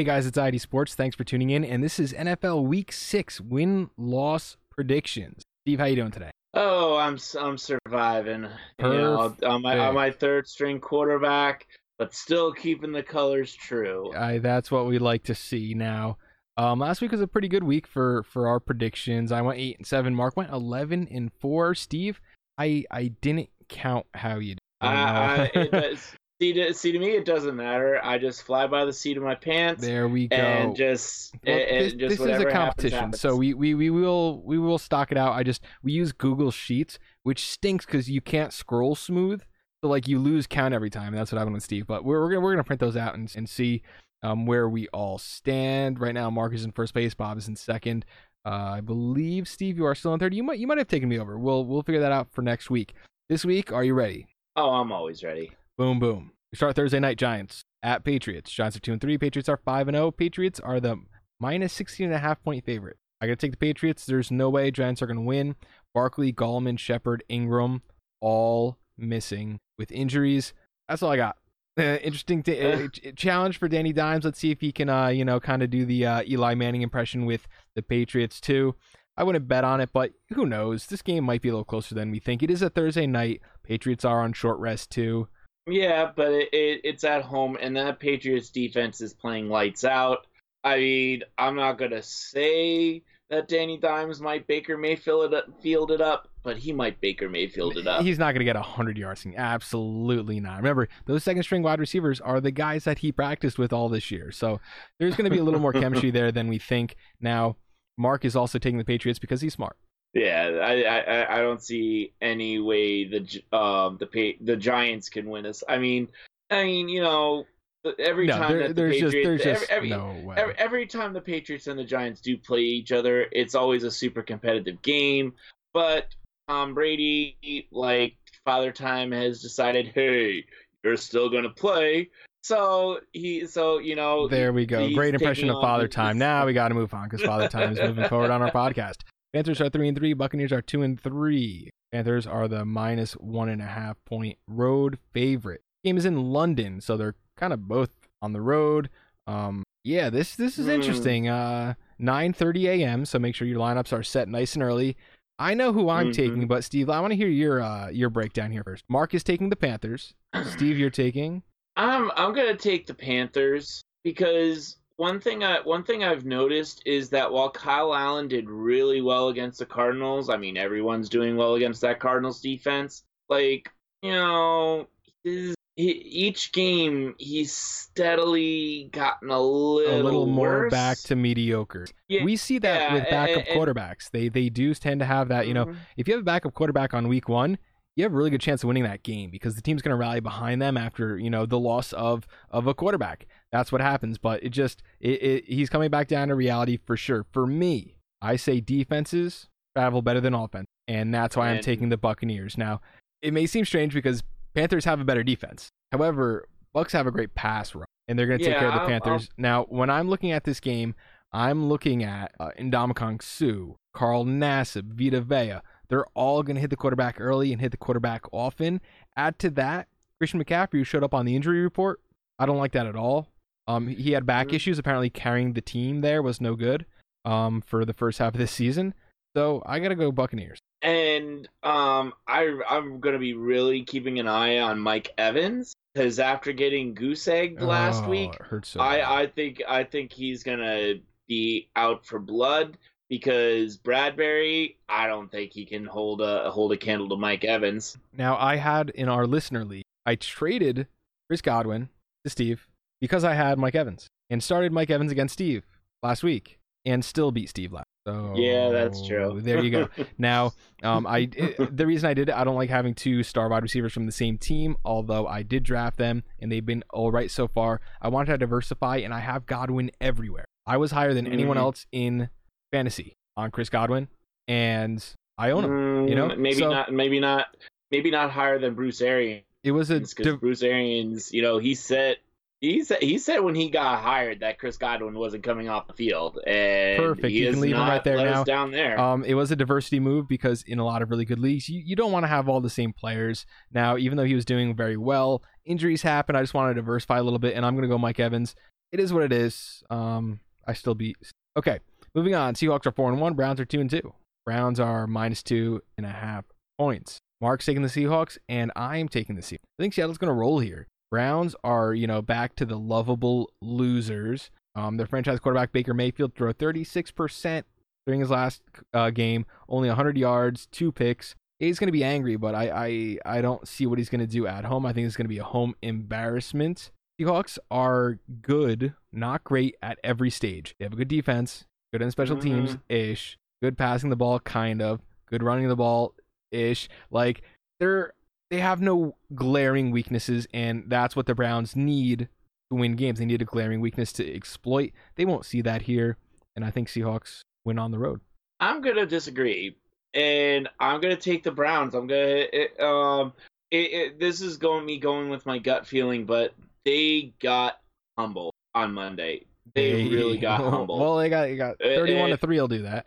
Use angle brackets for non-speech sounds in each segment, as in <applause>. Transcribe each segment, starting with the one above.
Hey guys, it's i80 Sports. Thanks for tuning in, and this is NFL Week Six win loss predictions. Steve, how you doing today? Oh, I'm I'm surviving. You know, on my on my third string quarterback, but still keeping the colors true. I, that's what we like to see now. Um, last week was a pretty good week for for our predictions. I went eight and seven. Mark went eleven and four. Steve, I I didn't count how you. Did. Uh, it <laughs> does, see, to, see to me, it doesn't matter. I just fly by the seat of my pants. There we go. And just, well, this, just this is a competition, happens, happens. so we, we we will we will stock it out. I just we use Google Sheets, which stinks because you can't scroll smooth. So like you lose count every time. That's what happened with Steve. But we're we're gonna we're gonna print those out and, and see um, where we all stand right now. Mark is in first base. Bob is in second. Uh, I believe Steve, you are still in third. You might you might have taken me over. We'll we'll figure that out for next week. This week, are you ready? Oh, I'm always ready. Boom boom. We start Thursday night. Giants at Patriots. Giants are two and three. Patriots are five and zero. Patriots are the minus 16 and a half point favorite. I got to take the Patriots. There's no way Giants are going to win. Barkley, Gallman, Shepard, Ingram, all missing with injuries. That's all I got. Uh, <laughs> interesting t- <laughs> uh, challenge for Danny Dimes. Let's see if he can, uh, you know, kind of do the uh, Eli Manning impression with the Patriots too. I wouldn't bet on it, but who knows? This game might be a little closer than we think. It is a Thursday night. Patriots are on short rest too. Yeah, but it, it, it's at home, and that Patriots defense is playing lights out. I mean, I'm not gonna say that Danny Dimes might Baker Mayfield it, up, field it up, but he might Baker Mayfield it up. He's not going to get 100 yards. Absolutely not. Remember, those second string wide receivers are the guys that he practiced with all this year. So there's going to be a little more <laughs> chemistry there than we think. Now, Mark is also taking the Patriots because he's smart. Yeah, I I, I don't see any way the um the the Giants can win this. I mean, I mean, you know, every no, time there, that the Patriots, just, every, every, no way. Every, every time the Patriots and the Giants do play each other, it's always a super competitive game. But Tom Brady, like Father Time, has decided, hey, you're still gonna play. So he, so you know, there we go. Great impression of Father Time. Now we got to move on because Father Time is moving forward on our <laughs> podcast. Panthers are three and three. Buccaneers are two and three. Panthers are the minus one and a half point road favorite. Game is in London, so they're kind of both on the road. Um, yeah, this this is mm. interesting. Uh, 9:30 a.m. So make sure your lineups are set nice and early. I know who I'm mm-hmm. taking, but Steve, I want to hear your uh, your breakdown here first. Mark is taking the Panthers. Steve, you're taking. I'm <sighs> I'm gonna take the Panthers because one thing I one thing I've noticed is that while Kyle Allen did really well against the Cardinals, I mean everyone's doing well against that Cardinals defense. Like you know, his each game he's steadily gotten a little a little more worse. back to mediocre. Yeah, we see that yeah, with backup and, quarterbacks. They they do tend to have that. You know, mm-hmm. if you have a backup quarterback on week one, you have a really good chance of winning that game because the team's going to rally behind them after you know the loss of of a quarterback. That's what happens. But it just it, it, he's coming back down to reality for sure. For me, I say defenses travel better than offense, and that's why I'm taking the Buccaneers. Now, it may seem strange because Panthers have a better defense. However, Bucks have a great pass run, and they're going to take yeah, care of the Panthers. I'll... Now, when I'm looking at this game, I'm looking at uh, Ndamukong Suh, Carl Nassib, Vita Vea. They're all going to hit the quarterback early and hit the quarterback often. Add to that, Christian McCaffrey, who showed up on the injury report. I don't like that at all. Um, he had back issues. Apparently, carrying the team there was no good. Um, for the first half of this season. So I gotta go Buccaneers. And um, I I'm gonna be really keeping an eye on Mike Evans because after getting goose egged last oh, week, so I I think I think he's gonna be out for blood because Bradberry, I don't think he can hold a hold a candle to Mike Evans. Now I had in our listener league, I traded Chris Godwin to Steve because I had Mike Evans and started Mike Evans against Steve last week and still beat Steve last. So yeah, that's true. <laughs> there you go. <laughs> now, um, I it, the reason I did it, I don't like having two star wide receivers from the same team. Although I did draft them and they've been all right so far. I wanted to diversify, and I have Godwin everywhere. I was higher than mm-hmm. anyone else in fantasy on Chris Godwin, and I own him. Mm, you know, maybe so, not, maybe not, maybe not higher than Bruce Arians. It was a because Bruce Arians, you know, he said he said he said when he got hired that Chris Godwin wasn't coming off the field, and perfect. You can leave him right there now. Down there, um, it was a diversity move because in a lot of really good leagues, you, you don't want to have all the same players. Now, even though he was doing very well, injuries happen. I just want to diversify a little bit, and I'm going to go Mike Evans. it is what it is. Um, I still beat. Okay, moving on. Seahawks are four and one. Browns are two and two. Browns are minus two and a half points. Mark's taking the Seahawks, and I'm taking the Seahawks. I think Seattle's going to roll here. Browns are, you know, back to the lovable losers. Um, their franchise quarterback Baker Mayfield threw 36% during his last uh, game, only 100 yards, two picks. He's going to be angry, but I, I I don't see what he's going to do at home. I think it's going to be a home embarrassment. Seahawks are good, not great at every stage. They have a good defense, good in special teams ish, good passing the ball kind of, good running the ball ish. Like they're they have no glaring weaknesses, and that's what the Browns need to win games. They need a glaring weakness to exploit. They won't see that here, and I think Seahawks win on the road. I'm gonna disagree, and I'm gonna take the Browns. I'm gonna it, um. It, it, this is going me going with my gut feeling, but they got humble on Monday. They really got <laughs> humble. Well, they got they got Uh, 31 uh, to 3 I'll do that.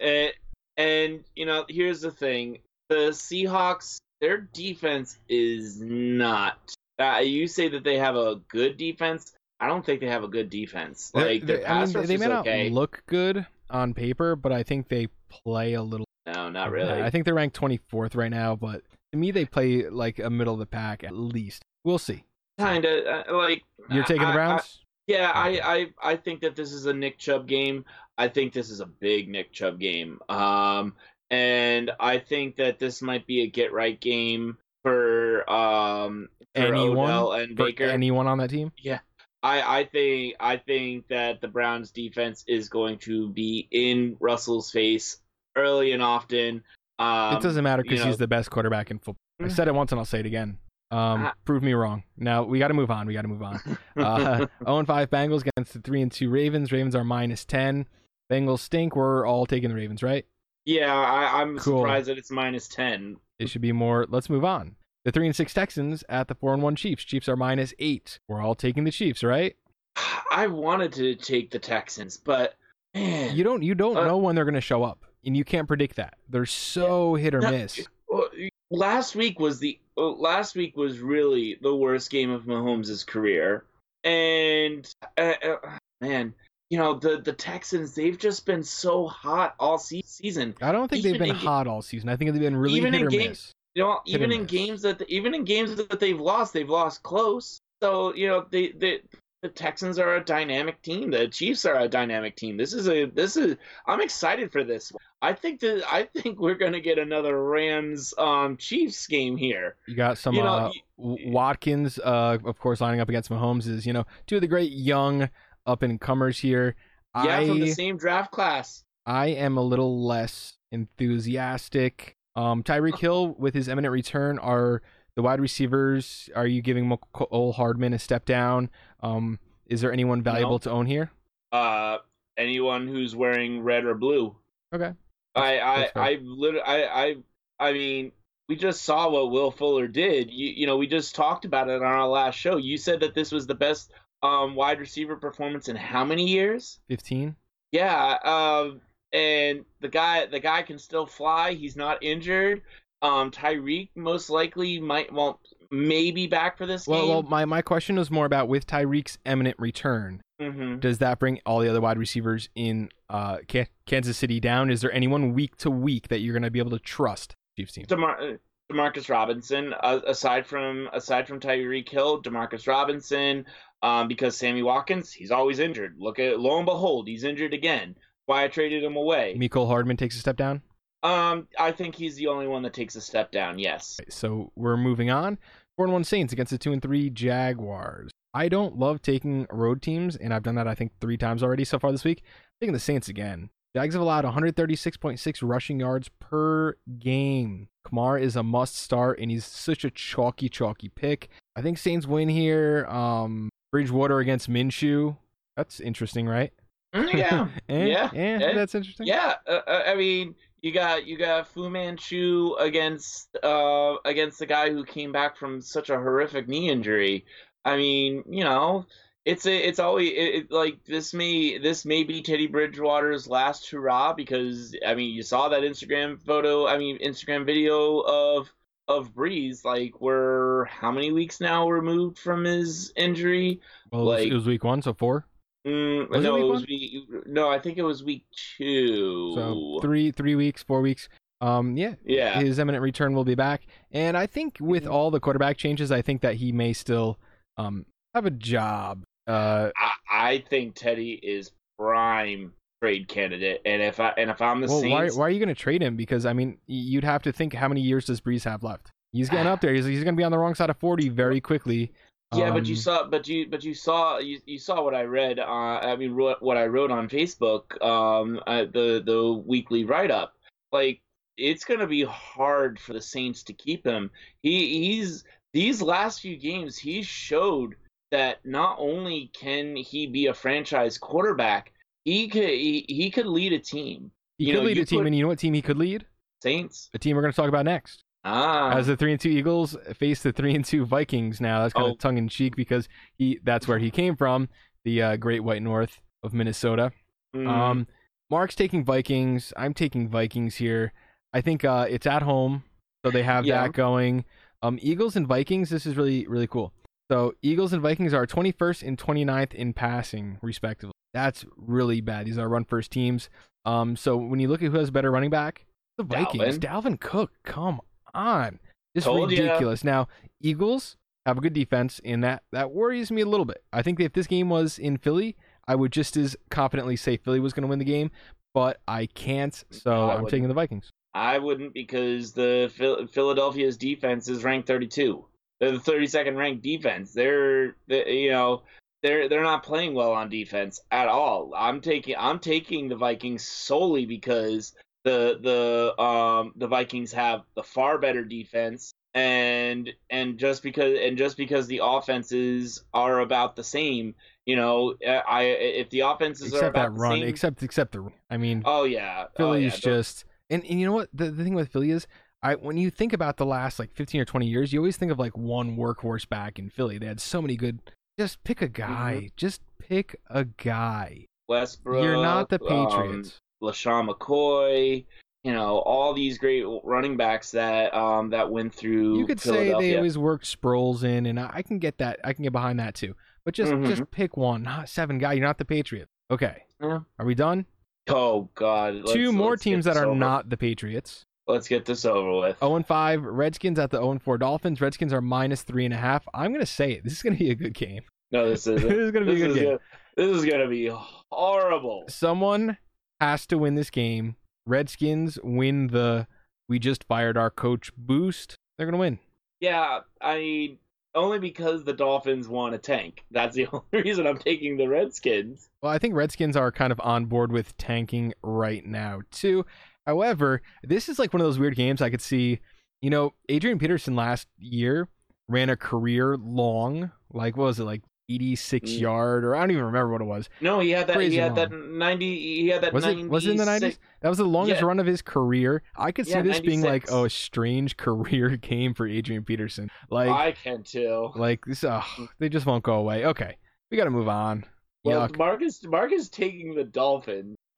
And you know, here's the thing: the Seahawks, their defense is not. Uh, you say that they have a good defense. I don't think they have a good defense. Like their they- I pass mean, they may not okay. look good on paper, but I think they play a little. no, not really. I think they're ranked 24th right now, but to me, they play like a middle of the pack at least. We'll see. kind of uh, like You're taking I- the I- Browns? Yeah, I, I I think that this is a Nick Chubb game. I think this is a big Nick Chubb game. Um, and I think that this might be a get right game for um for Anyone? Odell and Baker. anyone on that team? Yeah. I I think I think that the Browns defense is going to be in Russell's face early and often. Um, it doesn't matter because you know- he's the best quarterback in football. I said it once and I'll say it again. Um, Ah. prove me wrong. Now we got to move on. We got to move on. Uh, 0 <laughs> and 5 Bengals against the 3 and 2 Ravens. Ravens are minus 10. Bengals stink. We're all taking the Ravens, right? Yeah, I, I'm Cool. surprised that it's minus ten. It should be more. Let's move on. The 3 and 6 Texans at the 4 and 1 Chiefs. Chiefs are minus 8. We're all taking the Chiefs, right? <sighs> I wanted to take the Texans, but man, You don't you don't Uh, know when they're going to show up. And you can't predict that. They're so hit or No, miss. Well, last week was the uh, last week was really the worst game of Mahomes' career, and uh, uh, man, you know the the Texans they've just been so hot all se- season. I don't think they've been hot all season. I think they've been really even hit in or game- miss. You know, Hit even in miss. games that even in games that they've lost, they've lost close. So you know they they. The Texans are a dynamic team. The Chiefs are a dynamic team. This is a this is. I'm excited for this. I think that I think we're gonna get another Rams um Chiefs game here. You got some You know, uh, Watkins, uh, of course, lining up against Mahomes is you know two of the great young up and comers here. Yeah, I from the same draft class. I am a little less enthusiastic. Um, Tyreek Hill with his eminent return are the wide receivers. Are you giving Cole Hardman a step down? Um, is there anyone valuable No. to own here? Uh, anyone who's wearing red or blue. Okay. I I. I literally I I I mean we just saw what Will Fuller did. You you know we just talked about it on our last show. You said that this was the best um wide receiver performance in how many years? Fifteen. Yeah. Um. And the guy the guy can still fly. He's not injured. Um. Tyreek most likely might well maybe back for this Well, game. well, my my question was more about with Tyreek's eminent return. hmm Does that bring all the other wide receivers in uh, Kansas City down? Is there anyone week to week that you're going to be able to trust? Chiefs team. Demar- uh, Demarcus Robinson, uh, aside from aside from Tyreek Hill, Demarcus Robinson, um, because Sammy Watkins, he's always injured. Look at lo and behold, he's injured again. Why I traded him away. Mecole Hardman takes a step down. Um, I think he's the only one that takes a step down. Yes. So we're moving on. Four and one Saints against the two and three Jaguars. I don't love taking road teams, and I've done that I think three times already so far this week. I'm taking the Saints again. Jags have allowed 136.6 rushing yards per game. Kamara is a must start, and he's such a chalky, chalky pick. I think Saints win here. Um, Bridgewater against Minshew. That's interesting, right? Mm, Yeah. <laughs> Eh, Yeah, eh, eh, that's interesting. yeah. Uh, uh, I mean, you got you got Fu Manchu against uh against the guy who came back from such a horrific knee injury. I mean, you know, it's a, it's always it, it, like this may this may be Teddy Bridgewater's last hurrah because I mean you saw that Instagram photo I mean Instagram video of of Brees like we're how many weeks now removed from his injury Well, it was- like- it was week one, so four. Mm, Was it no, week it was week. No, I think it was week two. So three three weeks, four weeks. Um, yeah, yeah, his eminent return will be back, and I think with Mhm. all the quarterback changes, I think that he may still um have a job. Uh, I, I think Teddy is prime trade candidate, and if I and if I'm the well, why Saints, why are you going to trade him? Because I mean, you'd have to think how many years does Brees have left? He's getting up <sighs> there. He's, he's going to be on the wrong side of forty very quickly. Yeah, but you Um, saw, but you, but you saw, you, you saw what I read. Uh, I mean, what, I wrote on Facebook, um, uh, the the weekly write up. Like, it's gonna be hard for the Saints to keep him. He he's these last few games, he showed that not only can he be a franchise quarterback, he could he, he could lead a team. he you could know, lead a team, put- and you know what team he could lead? Saints. A team we're going to talk about next. Ah, As the three and two Eagles face the three and two Vikings now. That's kind Oh. of tongue in cheek because he that's where he came from, the uh, Great White North of Minnesota. mm, Um, Mark's taking Vikings. I'm taking Vikings here. I think uh, it's at home, so they have Yeah. that going. Um, Eagles and Vikings. This is really really cool. So Eagles and Vikings are 21st and 29th in passing, respectively. That's really bad. These are run first teams. Um, so when you look at who has better running back, the Vikings. Dalvin, Cook. Come on, just Told ya. ridiculous. Now Eagles have a good defense, and that that worries me a little bit. I think if this game was in Philly, I would just as confidently say Philly was going to win the game, but I can't, so I I'm taking the Vikings. I wouldn't because the Phil- Philadelphia's defense is ranked 32. They're the 32nd ranked defense. They're, they you know they're they're not playing well on defense at all. I'm taking I'm taking the Vikings solely because the the um the Vikings have the far better defense and and just because and just because the offenses are about the same, you know, I if the offenses are Except about that the run, same, except except the. I mean, oh yeah, oh, Philly's yeah, just and, and you know what the, the thing with Philly is I when you think about the last like 15 or 20 years you always think of like one workhorse back in Philly they had so many good just pick a guy Mm-hmm. just pick a guy Westbrook. you're not the um, Patriots LeSean McCoy, you know, all these great running backs that um that went through you could say they always worked Sproles in and I, I can get that I can get behind that too but just Mhm. just pick one not seven guy you're not the Patriots okay Yeah. are we done Oh God. Let's, 2 more let's teams that are over. not the Patriots Let's get this over with. 0 and 5 Redskins at the 0 and 4 Dolphins Redskins are minus three and a half I'm gonna say it this is gonna be a good game No, this <laughs> is this is is gonna be this a good game gonna, this is gonna be horrible. someone has to win this game. Redskins win the we just fired our coach boost. They're gonna win. Yeah, I mean, only because the Dolphins want to tank. That's the <laughs> only reason I'm taking the Redskins. Well, I think Redskins are kind of on board with tanking right now too. However, this is like one of those weird games I could see. You know, Adrian Peterson last year ran a career long, like what was it, like 86 Mm. yard, or I don't even remember what it was. No, he had that. Crazy he had that ninety. He had that. Was it was it in the 90s? That was the longest Yeah. run of his career. I could see Yeah, this being like oh, a strange <laughs> career game for Adrian Peterson. Like I can too. Like this, uh, they just won't go away. Okay, we got to move on. Well, Yuck. Mark is Mark is taking the Dolphins. <laughs>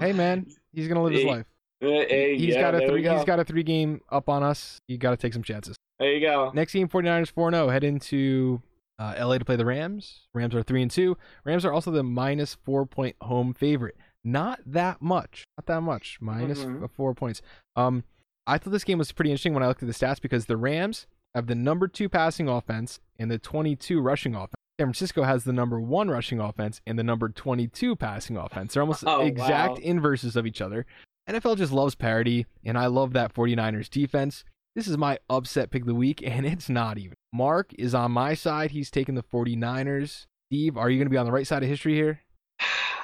Hey man, he's gonna live his life. hey, He's yeah, got a three. go. He's got a three game up on us. You got to take some chances. There you go. Next game, 49ers 4 0. Head into uh, LA to play the Rams. Rams are 3 and 2. Rams are also the minus four point home favorite. Not that much. Not that much. Minus Mhm. four points. Um, I thought this game was pretty interesting when I looked at the stats because the Rams have the number two passing offense and the 22 rushing offense. San Francisco has the number one rushing offense and the number 22 passing offense. They're almost <laughs> Oh, exact wow. inverses of each other. NFL just loves parity, and I love that 49ers defense. This is my upset pick of the week, <laughs> and it's not even. Mark is on my side. He's taking the 49ers. Steve, are you going to be on the right side of history here? <sighs>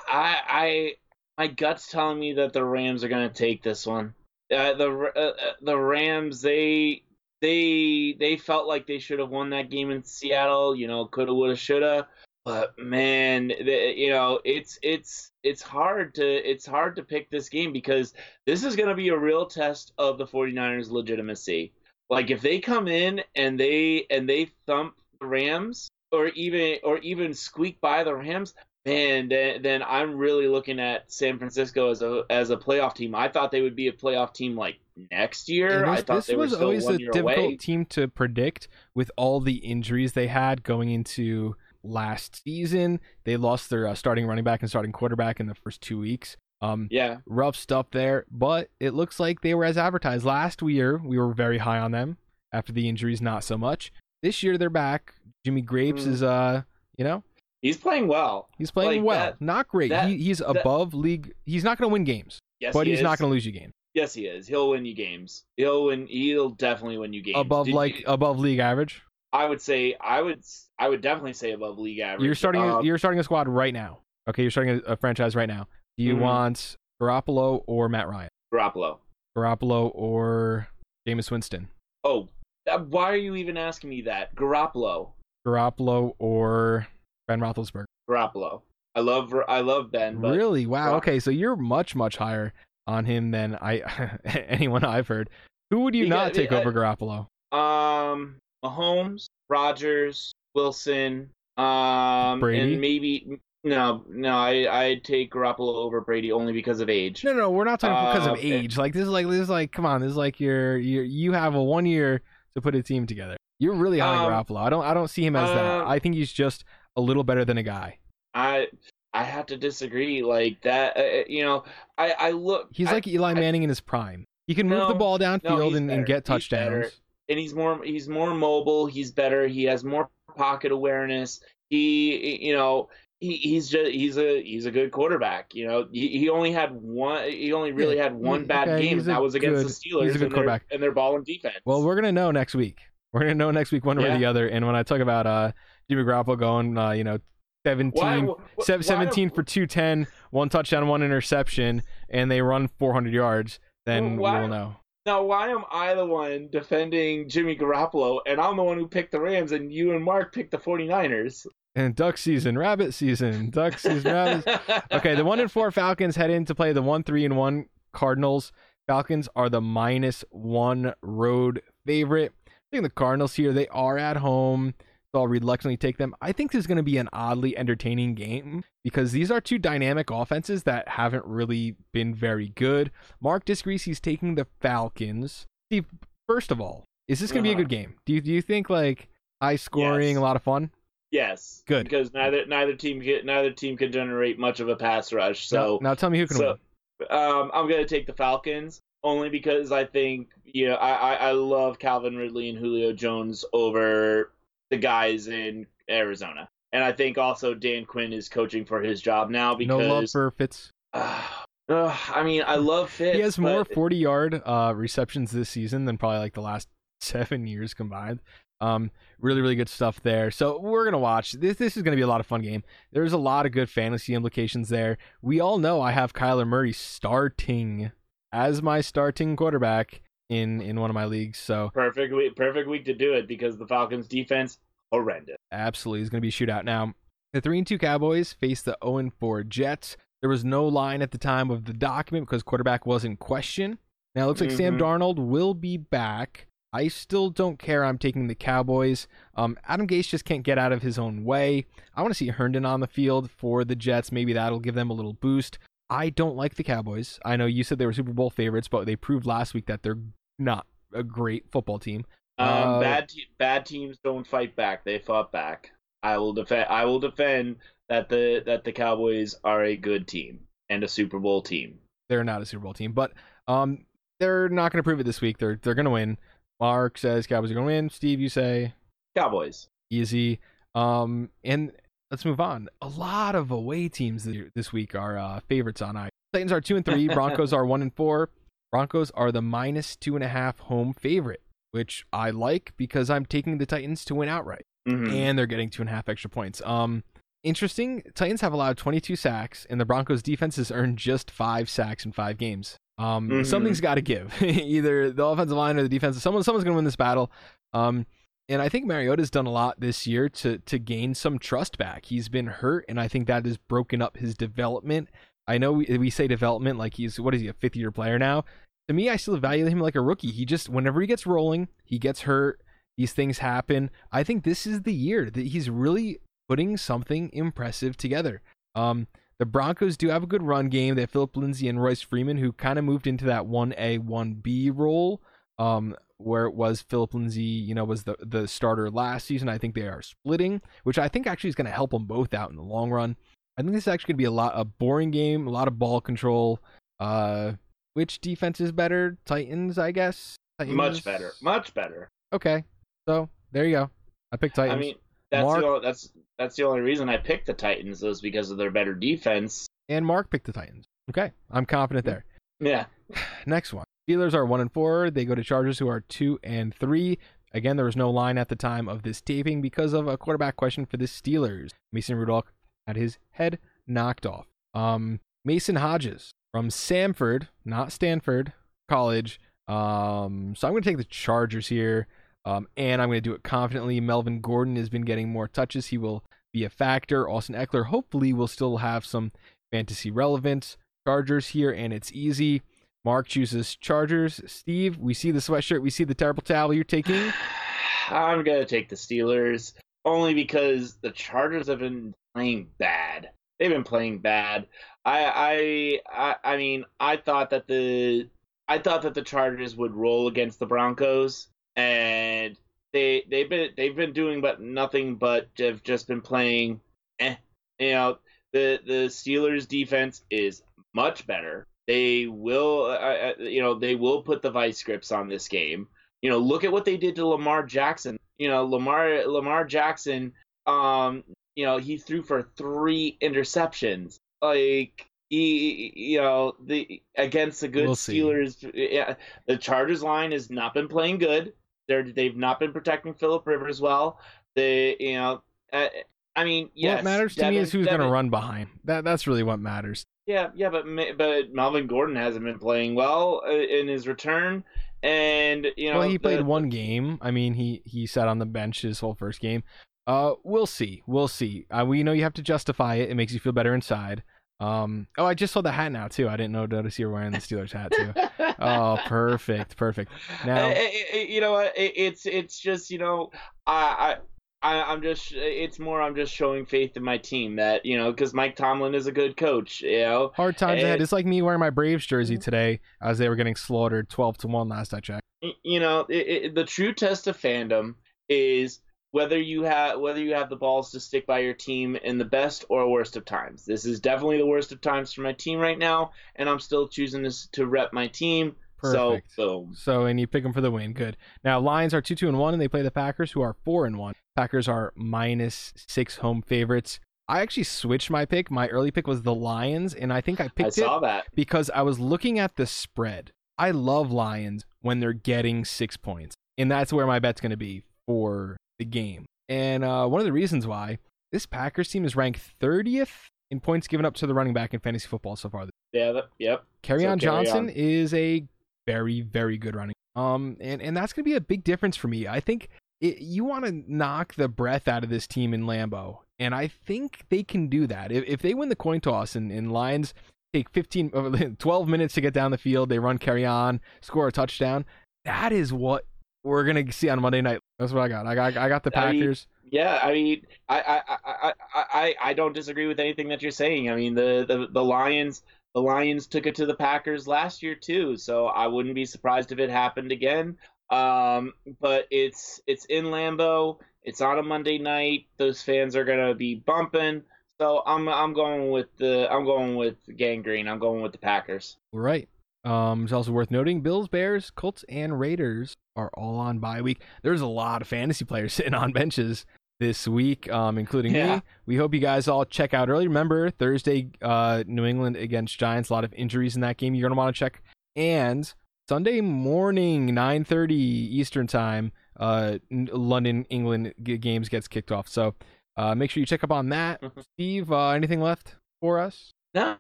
I, I, my gut's telling me that the Rams are going to take this one. Uh, the uh, uh, the Rams, they they they felt like they should have won that game in Seattle. You know, coulda, woulda, shoulda. But man, the, you know, it's it's it's hard to it's hard to pick this game because this is going to be a real test of the 49ers legitimacy. Like if they come in and they and they thump the Rams or even or even squeak by the Rams, man, then, I'm really looking at San Francisco as a as a playoff team. I thought they would be a playoff team like next year. And I thought this they were was still always one a year difficult away. team to predict with all the injuries they had going into last season. They lost their uh, starting running back and starting quarterback in the first two weeks. Um, Yeah. rough stuff there, but it looks like they were as advertised. Last year, we were very high on them. After the injuries, not so much. This year, they're back. Jimmy Grapes Mm. is, uh, you know, He's playing well. he's playing Like well. that- not great. that- he, he's that- above league. He's not going to win games, Yes, but he he's is. not going to lose you games. Yes, he is. He'll win you games. He'll win. He'll definitely win you games. above Did like you- above league average. I would say. I would. I would definitely say above league average. You're starting. a, Um, you're starting a squad right now. Okay, you're starting a, a franchise right now. Do you Mhm. want Garoppolo or Matt Ryan? Garoppolo. Garoppolo or Jameis Winston? Oh, that, why are you even asking me that? Garoppolo. Garoppolo or Ben Roethlisberger? Garoppolo. I love. I love Ben. But really? Wow. Garo- Okay, so you're much much higher on him than I <laughs> anyone I've heard. Who would you not take I- over Garoppolo? Um, Mahomes, Rodgers, Wilson, um, Brady? and maybe no, no. I I'd take Garoppolo over Brady only because of age. No, no, we're not talking because Uh, of age. Like this is like this is like come on, this is like you're you you have a one year to put a team together. You're really high on Um, Garoppolo. I don't I don't see him as that. um, I think he's just a little better than a guy. I I have to disagree. Like that, uh, you know. I I look. He's I- like Eli I- Manning in his prime. He can move No, the ball downfield he's and, and get touchdowns. and he's more he's more mobile. He's better. He has more pocket awareness. He you know he, he's just he's a he's a good quarterback. You know he, he only had one he only really had one bad okay, game, and that was against good- the Steelers. he's a good and their- quarterback. and their ball and defense. Well, we're gonna know next week. We're gonna know next week one way or the other. And when I talk about uh Jimmy Garoppolo going, uh, you know, 17, Why- wh- sev- why- for 210, one touchdown, one interception, and they run 400 yards, then why- we'll know. Now, why am I the one defending Jimmy Garoppolo, and I'm the one who picked the Rams, and you and Mark picked the 49ers? And duck season, rabbit season, duck season, rabbit. Okay, the one and four Falcons head in to play the one three and one Cardinals. Falcons are the minus one road favorite. I think the Cardinals here they are at home, so I'll reluctantly take them. I think this is going to be an oddly entertaining game because these are two dynamic offenses that haven't really been very good. Mark disagrees. He's taking the Falcons. Steve, first of all, is this going to be a Uh-huh. good game? Do you do you think like high scoring, Yes. a lot of fun? Yes, Good. because neither neither team can, neither team can generate much of a pass rush. So now, now tell me who can so- win. um, I'm gonna take the Falcons only because I think you know I, I, I love Calvin Ridley and Julio Jones over the guys in Arizona, and I think also Dan Quinn is coaching for his job now because No love for Fitz. <sighs> uh, I mean I love Fitz. he has more 40 yard uh, receptions this season than probably like the last <laughs> seven years combined. Um, really, really good stuff there. So we're gonna watch this. This is gonna be a lot of fun game. There's a lot of good fantasy implications there. We all know I have Kyler Murray starting as my starting quarterback in in one of my leagues. So perfect week, perfect week to do it because the Falcons defense horrendous. absolutely is going to be a shootout. Now, the three and two Cowboys face the zero and four Jets. There was no line at the time of the document because quarterback was in question. Now it looks like Sam Mhm. Darnold will be back. I still don't care. I'm taking the Cowboys. Um, Adam Gase just can't get out of his own way. I want to see Herndon on the field for the Jets. Maybe that'll give them a little boost. I don't like the Cowboys. I know you said they were Super Bowl favorites, but they proved last week that they're not a great football team. Um, Uh, bad te- bad teams don't fight back; they fought back. I will defend. I will defend that the that the Cowboys are a good team and a Super Bowl team. they're not a Super Bowl team, but um, they're not going to prove it this week. They're they're going to win. Mark says Cowboys are going to win. Steve, you say Cowboys. easy. Um, and let's move on. A lot of away teams this- week are uh, favorites on I. Titans are two and three. <laughs> Broncos are one and four. Broncos are the minus two and a half home favorite, which I like because I'm taking the Titans to win outright Mhm. and they're getting two and a half extra points. Um, interesting. Titans have allowed 22 sacks, and the Broncos defense has earned just five sacks in five games. Um, Mhm. something's got to give. <laughs> Either the offensive line or the defense. Someone, someone's going to win this battle. Um, and I think Mariota's done a lot this year to to gain some trust back. He's been hurt, and I think that has broken up his development. I know we, we say development like he's what is he a fifth year player now. To me, I still value him like a rookie. He just whenever he gets rolling, he gets hurt. These things happen. I think this is the year that he's really putting something impressive together. Um, the Broncos do have a good run game. They have Philip Lindsay and Royce Freeman, who kind of moved into that 1A, 1B role. Um, where it was Philip Lindsay, you know, was the the starter last season. I think they are splitting, which I think actually is going to help them both out in the long run. I think this is actually going to be a lot a boring game, a lot of ball control. Uh, which defense is better? Titans, I guess. Titans? Much better. Much better. Okay, so there you go. I picked Titans. I mean, that's Mark- the only, that's that's the only reason I picked the Titans was because of their better defense. and Mark picked the Titans. Okay, I'm confident there. Yeah. <sighs> Next one. Steelers are one and four. They go to Chargers, who are two and three. Again, there was no line at the time of this taping because of a quarterback question for the Steelers. Mason Rudolph had his head knocked off. Um, Mason Hodges from Samford, not Stanford College. Um, so I'm going to take the Chargers here, um, and I'm going to do it confidently. Melvin Gordon has been getting more touches. He will be a factor. Austin Ekeler hopefully will still have some fantasy relevance. Chargers here, and it's easy. Mark chooses Chargers. Steve, we see the sweatshirt, we see the terrible towel you're taking. <sighs> I'm gonna take the Steelers only because the Chargers have been playing bad. They've been playing bad. I I I, mean I thought that the I thought that the Chargers would roll against the Broncos, and they they've been they've been doing but nothing but have just been playing. Eh, you know the the Steelers defense is much better. They will, uh, uh, you know, they will put the vice grips on this game. You know, look at what they did to Lamar Jackson. You know, Lamar Lamar Jackson. Um, you know, he threw for three interceptions. Like he, you know, the against the good We'll. Steelers. Yeah, the Chargers line has not been playing good. They're they've not been protecting Philip Rivers well. They, you know, uh, I mean, yes, what matters to me is who's going to run behind. That that's really what matters. yeah, yeah, but but Melvin Gordon hasn't been playing well uh, in his return, and you know well, he played the- one game. I mean, he he sat on the bench his whole first game. Uh, we'll see. We'll see. Uh, we know you have to justify it. It makes you feel better inside. Um. Oh, I just saw the hat now too. I didn't know notice you were wearing the Steelers hat too. oh, perfect, perfect. Now, Uh, uh, uh, you know what? It, it's it's just you know I. I I, I'm just, it's more, I'm just showing faith in my team that, you know, because Mike Tomlin is a good coach, you know. hard times ahead. It's like me wearing my Braves jersey today as they were getting slaughtered, twelve to one last I checked. You know, it, it, the true test of fandom is whether you have whether you have the balls to stick by your team in the best or worst of times. This is definitely the worst of times for my team right now, and I'm still choosing this to rep my team. Perfect. So boom. So and you pick them for the win. Good. Now Lions are two two and one, and they play the Packers, who are four and one. Packers are minus six home favorites. I actually switched my pick. My early pick was the Lions, and I think I I picked saw it that. because I was looking at the spread. I love Lions when they're getting six points, and that's where my bet's going to be for the game. And uh, one of the reasons why this Packers team is ranked 30th in points given up to the running back in fantasy football so far Yeah. that- Yep. Carry on So carry Johnson on. is a very, very good running. Um, and and that's gonna be a big difference for me. I think it, you want to knock the breath out of this team in Lambeau, and I think they can do that. If if they win the coin toss and, and Lions take 15, uh, <laughs> 12 minutes to get down the field, they run Kerryon, score a touchdown. That is what we're gonna see on Monday night. That's what I got. I got I got the I mean, Packers. Yeah, I mean, I, I, I, I, I, don't disagree with anything that you're saying. I mean, the, the, the Lions, the Lions took it to the Packers last year too, so I wouldn't be surprised if it happened again. Um, but it's it's in Lambeau. It's on a Monday night. Those fans are gonna be bumping. So I'm I'm going with the I'm going with gangrene. I'm going with the Packers. Right. Um, it's also worth noting Bills, Bears, Colts, and Raiders are all on bye week. There's a lot of fantasy players <laughs> sitting on benches this week, um, including Yeah. me. We hope you guys all check out early. Remember Thursday, uh, New England against Giants. A lot of injuries in that game. You're gonna want to check. And Sunday morning, 9:30 Eastern time, uh, London, England g- games gets kicked off. So uh, make sure you check up on that. Mhm. Steve, uh, anything left for us? No,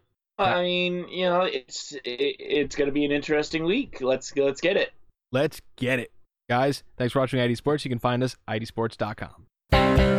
I mean, you know, it's it, it's gonna be an interesting week. Let's let's get it. Let's get it. Guys, thanks for watching i80 Sports. You can find us idsports.com.